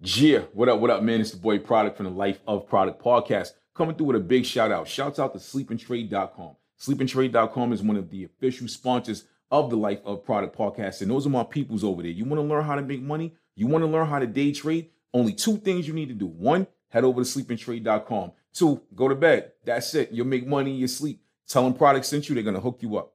Yeah, what up, what up, man? It's the boy Produk from the Life of Produk podcast. Coming through with a big shout out. Shouts out to sleepandtrade.com. Sleepandtrade.com is one of the official sponsors of the Life of Produk podcast. And those are my peoples over there. You want to learn how to make money? You want to learn how to day trade? Only two things you need to do. One, head over to sleepandtrade.com. Two, go to bed. That's it. You'll make money in your sleep. Tell them Produk sent you, they're going to hook you up.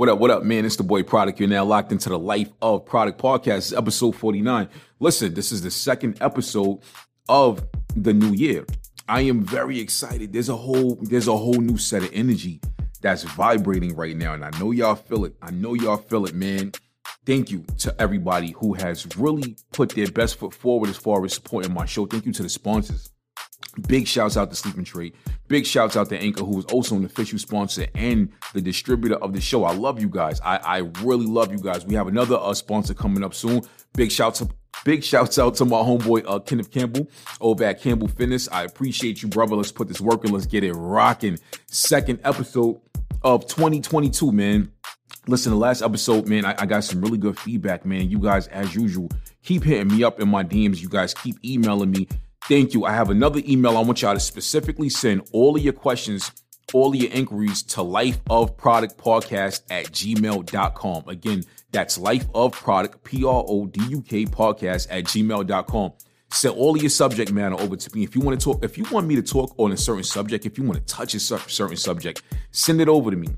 What up, what up, man? It's the boy Produk. You're now locked into the Life of Produk podcast, episode 49. Listen, this is the second episode of the new year. I am very excited. There's a whole there's a whole new set of energy that's vibrating right now. And I know y'all feel it. I know y'all feel it, man. Thank you to everybody who has really put their best foot forward as far as supporting my show. Thank you to the sponsors. Big shouts out to Sleep and Trade. Big shouts out to Anchor, who is also an official sponsor and the distributor of the show. I love you guys. I, I really love you guys. We have another uh, sponsor coming up soon. Big shouts Big shouts out to my homeboy uh, Kenneth Campbell over at Campbell Fitness. I appreciate you, brother. Let's put this working. Let's get it rocking. Second episode of 2022, man. Listen, the last episode, man, I, I, got some really good feedback, man. You guys, as usual, keep hitting me up in my DMs. You guys keep emailing me Thank you. I have another email I want y'all to specifically send all of your questions, all of your inquiries to lifeofprodukpodcast at gmail.com. Again, that's life of Produk, P R O D U K podcast at gmail.com. Send all of your subject matter over to me. If you want to talk, if you want me to talk on a certain subject, if you want to touch a certain subject, send it over to me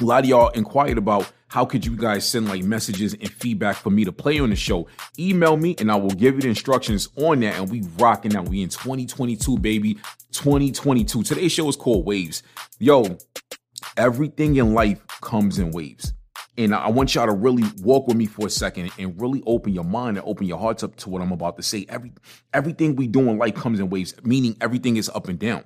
a lot of y'all inquired about how could you guys send like messages and feedback for me to play on the show. Email me and I will give you the instructions on that. And we rocking out. We in 2022, baby. 2022. Today's show is called Waves. Yo, everything in life comes in waves. And I want y'all to really walk with me for a second and really open your mind and open your hearts up to what I'm about to say. Every everything we do in life comes in waves, meaning everything is up and down.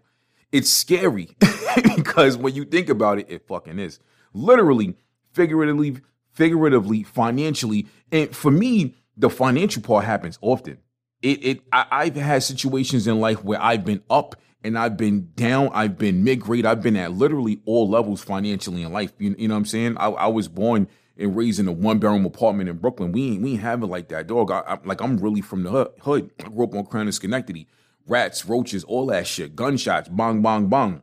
It's scary because when you think about it, it fucking is literally, figuratively, figuratively, financially. And for me, the financial part happens often. It it I, have had situations in life where I've been up and I've been down. I've been mid grade. I've been at literally all levels financially in life. You, you know what I'm saying? I, I was born and raised in a one bedroom apartment in Brooklyn. We ain't we ain't have it like that, dog. I, I, like I'm really from the hood. I grew up on Crown and Schenectady. Rats, roaches, all that shit. Gunshots, bong, bong, bong.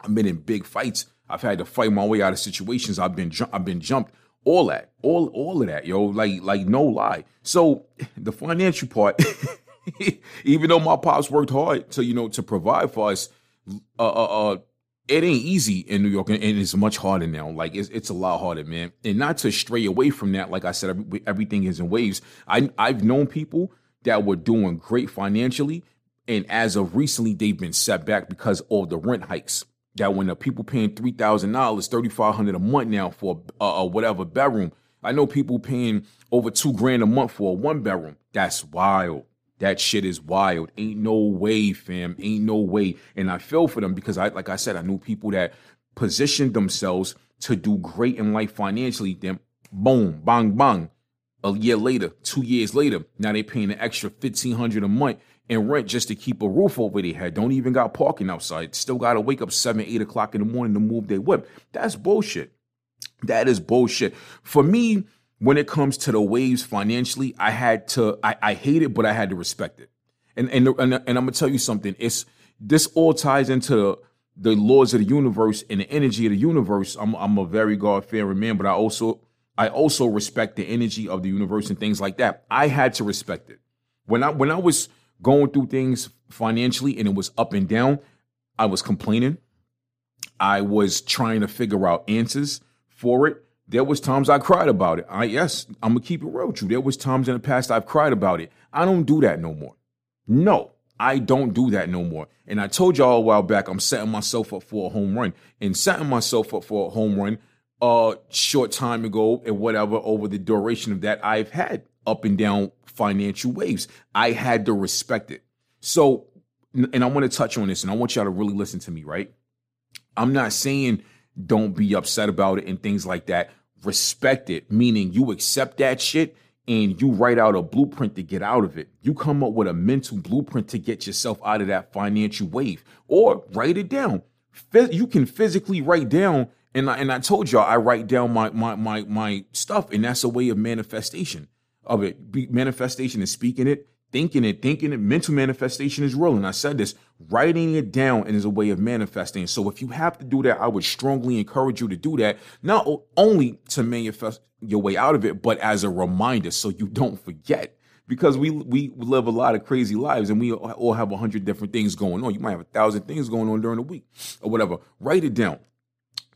I've been in big fights I've had to fight my way out of situations. I've been I've been jumped. All that, all all of that, yo. Like like no lie. So the financial part, even though my pops worked hard to you know to provide for us, uh, uh, uh it ain't easy in New York, and it's much harder now. Like it's it's a lot harder, man. And not to stray away from that, like I said, everything is in waves. I I've known people that were doing great financially, and as of recently, they've been set back because of the rent hikes that when the people paying three thousand dollars, thirty five hundred a month now for a, whatever bedroom. I know people paying over two grand a month for a one bedroom. That's wild. That shit is wild. Ain't no way, fam. Ain't no way. And I feel for them because I, like I said, I knew people that positioned themselves to do great in life financially. Then boom, bang, bang. A year later, two years later, now they paying an extra fifteen hundred a month and rent just to keep a roof over their head. Don't even got parking outside. Still got to wake up seven, eight o'clock in the morning to move their whip. That's bullshit. That is bullshit. For me, when it comes to the waves financially, I had to, I, I hate it, but I had to respect it. And and and, and I'm gonna tell you something. It's this all ties into the laws of the universe and the energy of the universe. I'm I'm a very God fearing man, but I also I also respect the energy of the universe and things like that. I had to respect it. When I when I was going through things financially and it was up and down, I was complaining. I was trying to figure out answers for it. There was times I cried about it. I yes, I'm gonna keep it real with you. There was times in the past I've cried about it. I don't do that no more. No, I don't do that no more. And I told y'all a while back I'm setting myself up for a home run. And setting myself up for a home run a short time ago and whatever over the duration of that I've had up and down financial waves. I had to respect it. So, and I want to touch on this and I want y'all to really listen to me, right? I'm not saying don't be upset about it and things like that. Respect it, meaning you accept that shit and you write out a blueprint to get out of it. You come up with a mental blueprint to get yourself out of that financial wave or write it down. You can physically write down and I, and I told y'all I write down my my my my stuff and that's a way of manifestation of it. Manifestation is speaking it, thinking it, thinking it. Mental manifestation is real. And I said this, writing it down is a way of manifesting. So if you have to do that, I would strongly encourage you to do that, not only to manifest your way out of it, but as a reminder so you don't forget. Because we we live a lot of crazy lives and we all have a hundred different things going on. You might have a thousand things going on during the week or whatever. Write it down.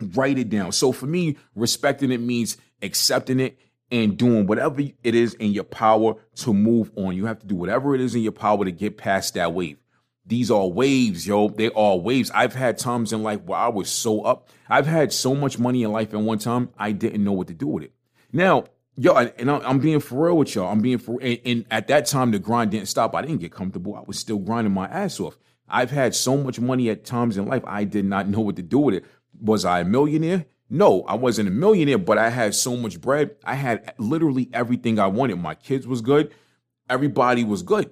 Write it down. So for me, respecting it means accepting it and doing whatever it is in your power to move on. You have to do whatever it is in your power to get past that wave. These are waves, yo. They are waves. I've had times in life where I was so up. I've had so much money in life at one time, I didn't know what to do with it. Now, yo, and I'm being for real with y'all. I'm being for, and, and at that time, the grind didn't stop. I didn't get comfortable. I was still grinding my ass off. I've had so much money at times in life, I did not know what to do with it. Was I a millionaire? No, I wasn't a millionaire, but I had so much bread. I had literally everything I wanted. My kids was good. Everybody was good.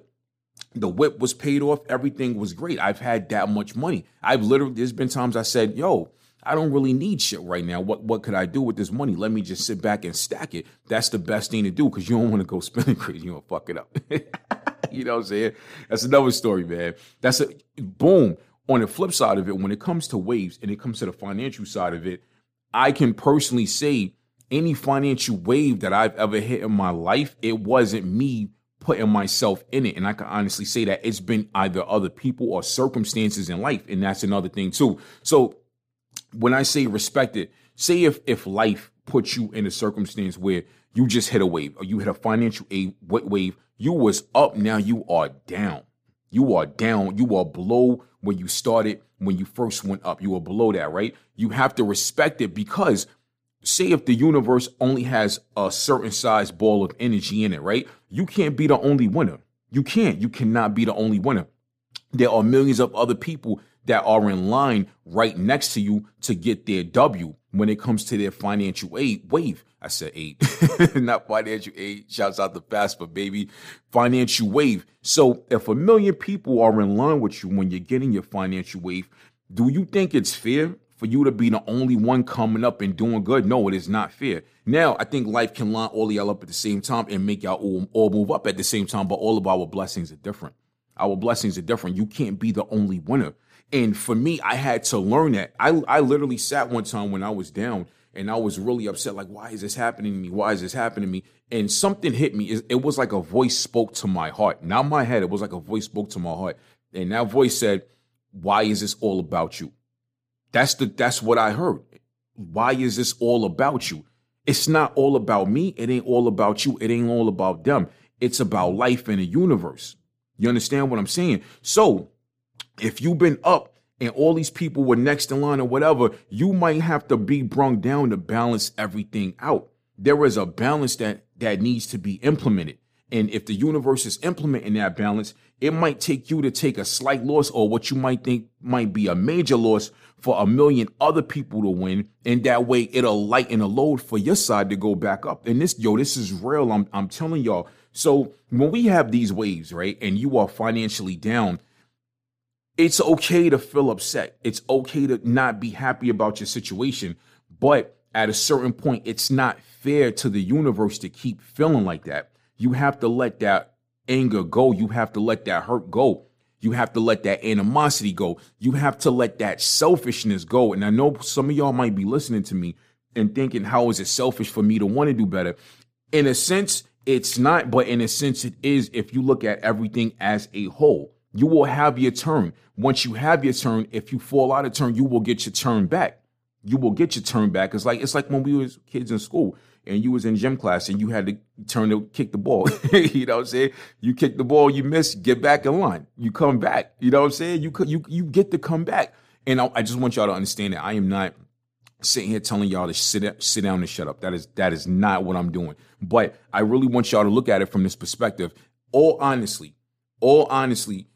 The whip was paid off. Everything was great. I've had that much money. I've literally, there's been times I said, yo, I don't really need shit right now. What what could I do with this money? Let me just sit back and stack it. That's the best thing to do because you don't want to go spending crazy. You don't fuck it up. you know what I'm saying? That's another story, man. That's a boom. On the flip side of it, when it comes to waves and it comes to the financial side of it, I can personally say any financial wave that I've ever hit in my life, it wasn't me putting myself in it. And I can honestly say that it's been either other people or circumstances in life. And that's another thing too. So when I say respect it, say if if life puts you in a circumstance where you just hit a wave or you hit a financial wave, you was up, now you are down. You are down. You are below where you started when you first went up. You are below that, right? You have to respect it because say if the universe only has a certain size ball of energy in it, right? You can't be the only winner. You can't. You cannot be the only winner. There are millions of other people that are in line right next to you to get their W when it comes to their financial aid wave. I said aid, not financial aid. Shouts out to FAFSA, baby. Financial wave. So if a million people are in line with you when you're getting your financial wave, do you think it's fair for you to be the only one coming up and doing good? No, it is not fair. Now, I think life can line all of y'all up at the same time and make y'all all, all move up at the same time, but all of our blessings are different. Our blessings are different. You can't be the only winner. And for me, I had to learn that. I, I literally sat one time when I was down and I was really upset. Like, why is this happening to me? Why is this happening to me? And something hit me. It, was like a voice spoke to my heart, not my head. It was like a voice spoke to my heart. And that voice said, why is this all about you? That's the, that's what I heard. Why is this all about you? It's not all about me. It ain't all about you. It ain't all about them. It's about life in the universe. You understand what I'm saying? So if you've been up and all these people were next in line or whatever, you might have to be brung down to balance everything out. There is a balance that that needs to be implemented. And if the universe is implementing that balance, it might take you to take a slight loss or what you might think might be a major loss for a million other people to win. And that way it'll lighten a load for your side to go back up. And this, yo, this is real. I'm, I'm telling y'all. So when we have these waves, right, and you are financially down, it's okay to feel upset. It's okay to not be happy about your situation. But at a certain point, it's not fair to the universe to keep feeling like that. You have to let that anger go. You have to let that hurt go. You have to let that animosity go. You have to let that selfishness go. And I know some of y'all might be listening to me and thinking, how is it selfish for me to want to do better? In a sense, it's not, but in a sense, it is if you look at everything as a whole. You will have your turn. Once you have your turn, if you fall out of turn, you will get your turn back. You will get your turn back. It's like it's like when we was kids in school and you was in gym class and you had to turn to kick the ball. you know what I'm saying? You kick the ball, you miss, get back in line. You come back. You know what I'm saying? You you you get to come back. And I, I just want y'all to understand that I am not sitting here telling y'all to sit sit down and shut up. That is that is not what I'm doing. But I really want y'all to look at it from this perspective. All honestly, all honestly,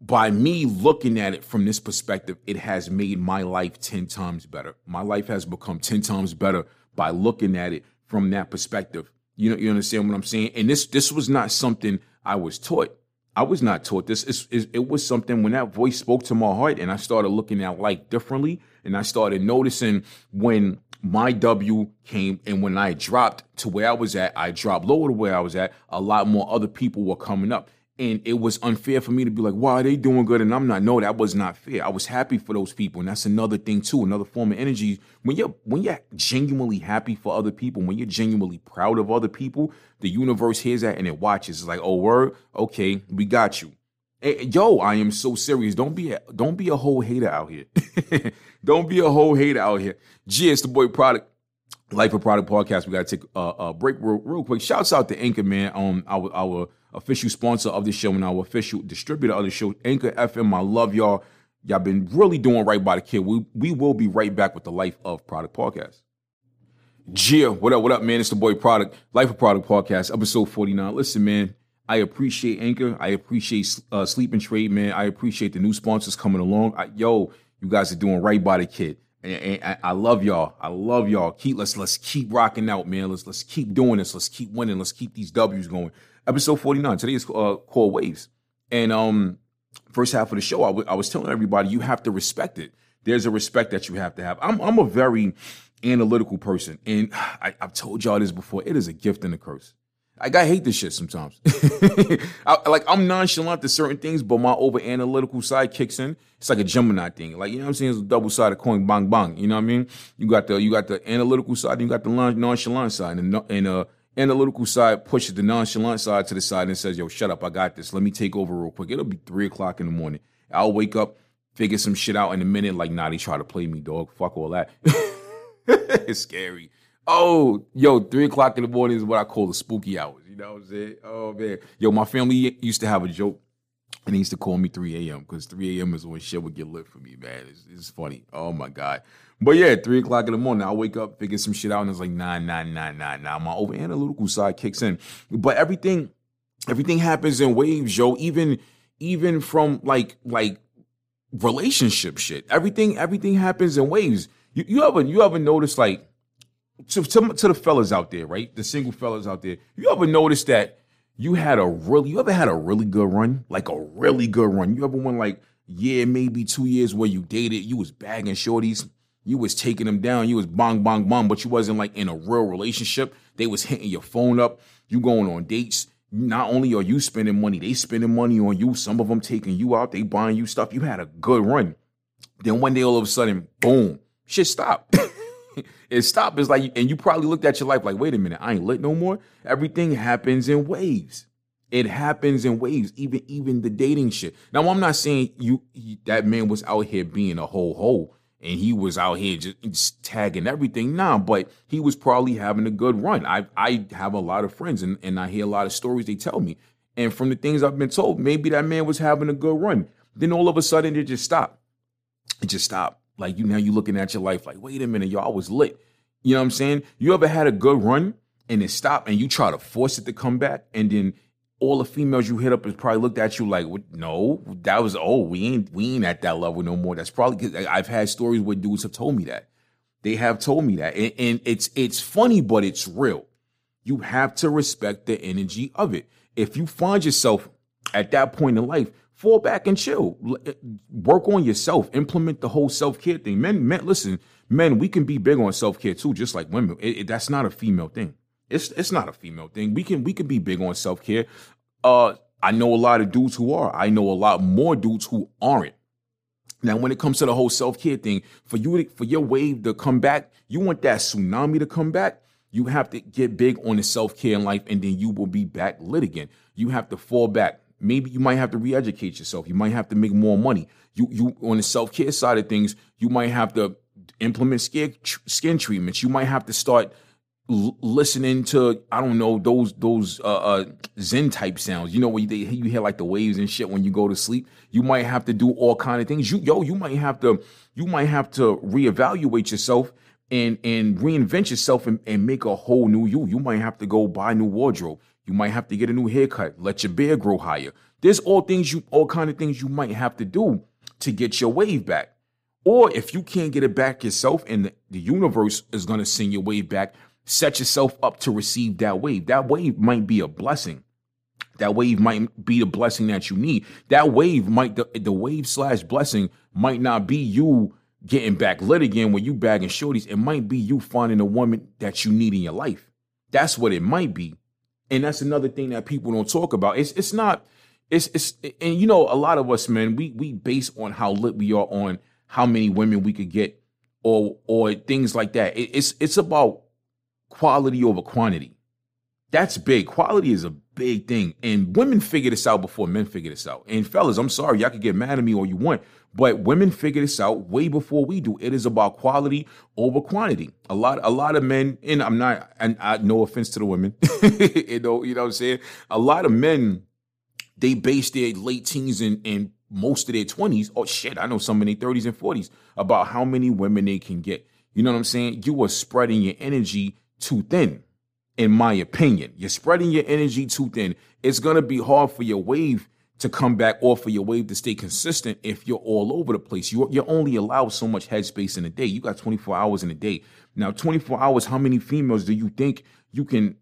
by me looking at it from this perspective, it has made my life 10 times better. My life has become 10 times better by looking at it from that perspective. You know, you understand what I'm saying? And this this was not something I was taught. I was not taught this. It's, it, it was something when that voice spoke to my heart and I started looking at life differently and I started noticing when my W came and when I dropped to where I was at, I dropped lower to where I was at, a lot more other people were coming up. And it was unfair for me to be like, why are they doing good? And I'm not. No, that was not fair. I was happy for those people. And that's another thing too, another form of energy. When you're when you're genuinely happy for other people, when you're genuinely proud of other people, the universe hears that and it watches. It's like, oh word, okay, we got you. Hey, yo, I am so serious. Don't be a don't be a whole hater out here. don't be a whole hater out here. G, it's the boy Produk. Life of Produk Podcast. We got to take a, a break real, real, quick. Shouts out to Anchor, man. Um, our our official sponsor of the show and our official distributor of the show, Anchor FM. I love y'all. Y'all been really doing right by the kid. We we will be right back with the Life of Produk podcast. Gia, what up, what up, man? It's the boy Produk, Life of Produk podcast, episode 49. Listen, man, I appreciate Anchor. I appreciate uh, Sleep and Trade, man. I appreciate the new sponsors coming along. I, yo, you guys are doing right by the kid. I, I love y'all. I love y'all. Keep let's let's keep rocking out, man. Let's let's keep doing this. Let's keep winning. Let's keep these W's going episode 49. Today is uh, called Waves. And um, first half of the show, I, w- I was telling everybody you have to respect it. There's a respect that you have to have. I'm, I'm a very analytical person. And I, I've told y'all this before. It is a gift and a curse. Like I hate this shit sometimes. I, like I'm nonchalant to certain things, but my over analytical side kicks in. It's like a Gemini thing. Like you know what I'm saying? It's a double sided coin, bang bang. You know what I mean? You got the you got the analytical side, and you got the nonchalant side, and and uh analytical side pushes the nonchalant side to the side and says, yo, shut up, I got this. Let me take over real quick. It'll be three o'clock in the morning. I'll wake up, figure some shit out in a minute, like, nah, they try to play me, dog. Fuck all that. it's scary. Oh, yo, three o'clock in the morning is what I call the spooky hours. You know what I'm saying? Oh man. Yo, my family used to have a joke. And they used to call me 3 a.m. because 3 a.m. is when shit would get lit for me, man. It's, it's funny. Oh my God. But yeah, three o'clock in the morning, I wake up, figure some shit out, and it's like nah, nah, nah, nah, nah. My over analytical side kicks in. But everything, everything happens in waves, yo. Even, even from like, like relationship shit. Everything, everything happens in waves. You, you ever, you ever notice like to, to to the fellas out there, right? The single fellas out there. You ever notice that you had a really, you ever had a really good run, like a really good run? You ever went like yeah, maybe two years where you dated, you was bagging shorties you was taking them down. You was bong, bong, bong, but you wasn't like in a real relationship. They was hitting your phone up. You going on dates. Not only are you spending money, they spending money on you. Some of them taking you out. They buying you stuff. You had a good run. Then one day, all of a sudden, boom, shit stopped. it stopped. It's like, and you probably looked at your life like, wait a minute, I ain't lit no more. Everything happens in waves. It happens in waves, even even the dating shit. Now, I'm not saying you that man was out here being a whole hole and he was out here just, just tagging everything. Nah, but he was probably having a good run. I I have a lot of friends and, and I hear a lot of stories they tell me. And from the things I've been told, maybe that man was having a good run. Then all of a sudden it just stopped. It just stopped. Like you now you looking at your life like, wait a minute, y'all was lit. You know what I'm saying? You ever had a good run and it stopped and you try to force it to come back and then all the females you hit up has probably looked at you like, no, that was oh, we ain't we ain't at that level no more. That's probably because I've had stories where dudes have told me that. They have told me that, and, and it's it's funny, but it's real. You have to respect the energy of it. If you find yourself at that point in life, fall back and chill. Eh, work on yourself. Implement the whole self care thing. Men, men, listen, men, we can be big on self care too, just like women. It, it, that's not a female thing. It's it's not a female thing. We can we can be big on self care. Uh, I know a lot of dudes who are. I know a lot more dudes who aren't. Now, when it comes to the whole self care thing, for you to, for your wave to come back, you want that tsunami to come back. You have to get big on the self care in life, and then you will be back lit again. You have to fall back. Maybe you might have to re-educate yourself. You might have to make more money. You you on the self care side of things, you might have to implement skin skin treatments. You might have to start listening to I don't know those those uh, uh, Zen type sounds. You know when you, you hear like the waves and shit when you go to sleep. You might have to do all kind of things. You yo you might have to you might have to reevaluate yourself and and reinvent yourself and, and make a whole new you. You might have to go buy new wardrobe. You might have to get a new haircut. Let your beard grow higher. There's all things you all kind of things you might have to do to get your wave back. Or if you can't get it back yourself and the, universe is going to send your wave back, set yourself up to receive that wave. That wave might be a blessing. That wave might be the blessing that you need. That wave might the, the wave slash blessing might not be you getting back lit again when you bagging shorties. It might be you finding a woman that you need in your life. That's what it might be. And that's another thing that people don't talk about. It's it's not it's it's and you know a lot of us men we we base on how lit we are on how many women we could get or or things like that. It, it's it's about quality over quantity. That's big. Quality is a big thing. And women figure this out before men figure this out. And fellas, I'm sorry, y'all can get mad at me all you want, but women figure this out way before we do. It is about quality over quantity. A lot, a lot of men, and I'm not, and I, no offense to the women, you know, you know what I'm saying? A lot of men, they base their late teens and, and most of their 20s, oh shit, I know some in their 30s and 40s, about how many women they can get. You know what I'm saying? You are spreading your energy too thin in my opinion. You're spreading your energy too thin. It's going to be hard for your wave to come back or for your wave to stay consistent if you're all over the place. You're, you're only allowed so much headspace in a day. You got 24 hours in a day. Now, 24 hours, how many females do you think you can,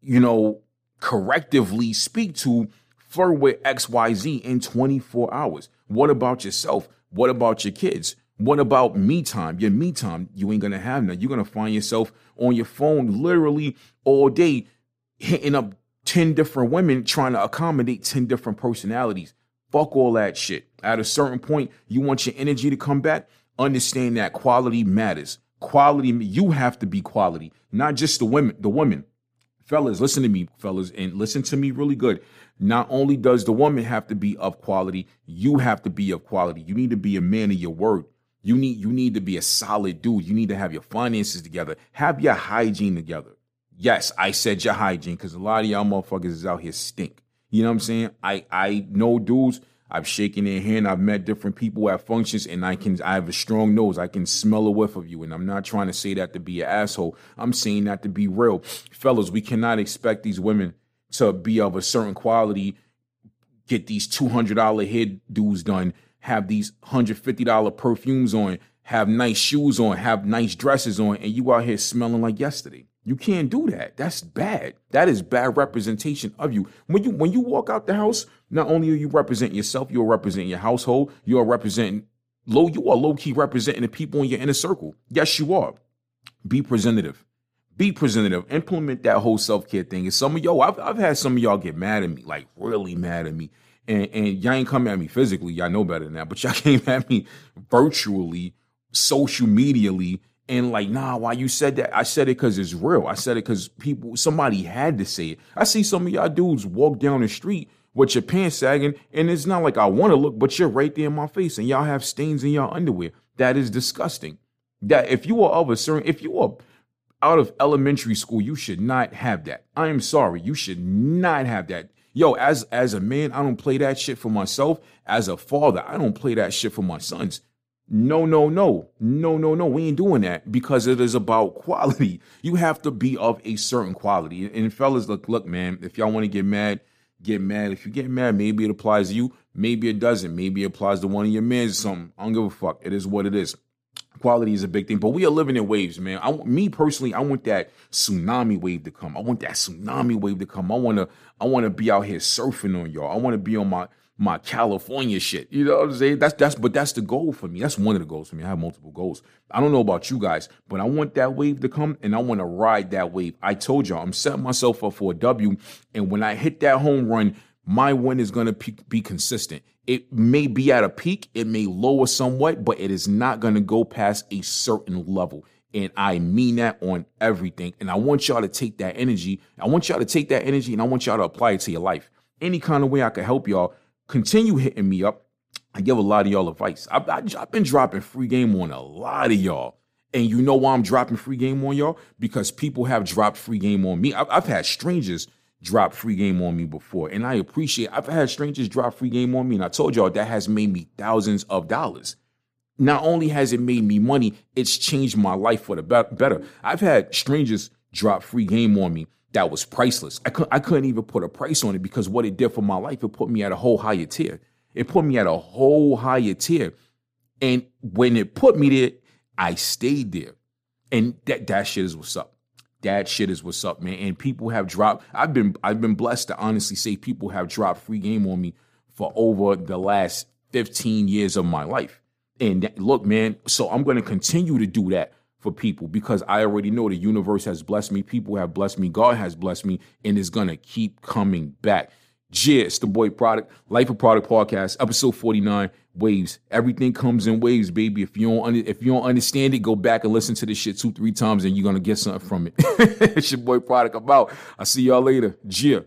you know, correctively speak to, flirt with XYZ in 24 hours? What about yourself? What about your kids? What about me time? Your me time, you ain't gonna have none. You're gonna find yourself on your phone literally all day, hitting up 10 different women trying to accommodate 10 different personalities. Fuck all that shit. At a certain point, you want your energy to come back. Understand that quality matters. Quality, you have to be quality, not just the women, the women. Fellas, listen to me, fellas, and listen to me really good. Not only does the woman have to be of quality, you have to be of quality. You need to be a man of your word. You need you need to be a solid dude. You need to have your finances together. Have your hygiene together. Yes, I said your hygiene because a lot of y'all motherfuckers is out here stink. You know what I'm saying? I I know dudes. I've shaken their hand. I've met different people at functions, and I can I have a strong nose. I can smell a whiff of you, and I'm not trying to say that to be an asshole. I'm saying that to be real, fellas. We cannot expect these women to be of a certain quality, get these two hundred dollar head dudes done, have these $150 perfumes on, have nice shoes on, have nice dresses on, and you out here smelling like yesterday. You can't do that. That's bad. That is bad representation of you. When you when you walk out the house, not only are you representing yourself, you're representing your household, you are representing low, you are low-key representing the people in your inner circle. Yes, you are. Be presentative. Be presentative. Implement that whole self-care thing. And some of y'all, I've, I've had some of y'all get mad at me, like really mad at me and, and y'all ain't come at me physically. Y'all know better than that. But y'all came at me virtually, social medially, and like, nah, why you said that? I said it because it's real. I said it because people, somebody had to say it. I see some of y'all dudes walk down the street with your pants sagging, and it's not like I want to look, but you're right there in my face, and y'all have stains in your underwear. That is disgusting. That if you are of a certain, if you are out of elementary school, you should not have that. I am sorry, you should not have that. Yo, as as a man, I don't play that shit for myself. As a father, I don't play that shit for my sons. No, no, no, no, no, no. We ain't doing that because it is about quality. You have to be of a certain quality. And fellas, look, look, man. If y'all want to get mad, get mad. If you get mad, maybe it applies to you. Maybe it doesn't. Maybe it applies to one of your men or something. I don't give a fuck. It is what it is quality is a big thing, but we are living in waves, man. I, me personally, I want that tsunami wave to come. I want that tsunami wave to come. I want to, I want to be out here surfing on y'all. I want to be on my my California shit. You know what I'm saying? That's that's but that's the goal for me. That's one of the goals for me. I have multiple goals. I don't know about you guys, but I want that wave to come and I want to ride that wave. I told y'all I'm setting myself up for a W, and when I hit that home run, my win is going to be consistent. It may be at a peak, it may lower somewhat, but it is not going to go past a certain level. And I mean that on everything. And I want y'all to take that energy. I want y'all to take that energy and I want y'all to apply it to your life. Any kind of way I can help y'all, continue hitting me up. I give a lot of y'all advice. I've, I've been dropping free game on a lot of y'all. And you know why I'm dropping free game on y'all? Because people have dropped free game on me. I've, I've had strangers drop free game on me before. And I appreciate I've had strangers drop free game on me. And I told y'all that has made me thousands of dollars. not only has it made me money, it's changed my life for the better. I've had strangers drop free game on me that was priceless. I couldn't, I couldn't even put a price on it because what it did for my life, it put me at a whole higher tier. It put me at a whole higher tier. And when it put me there, I stayed there. And that that shit is what's up. That shit is what's up, man. And people have dropped. I've been I've been blessed to honestly say people have dropped free game on me for over the last 15 years of my life. And that, look, man, so I'm going to continue to do that for people because I already know the universe has blessed me, people have blessed me, God has blessed me, and it's going to keep coming back. It's the boy Produk, Life of Produk podcast, episode 49, waves. Everything comes in waves, baby. If you don't if you don't understand it, go back and listen to this shit two, three times and you're gonna get something from it. it's your boy Produk about. I'll see y'all later. Yeah.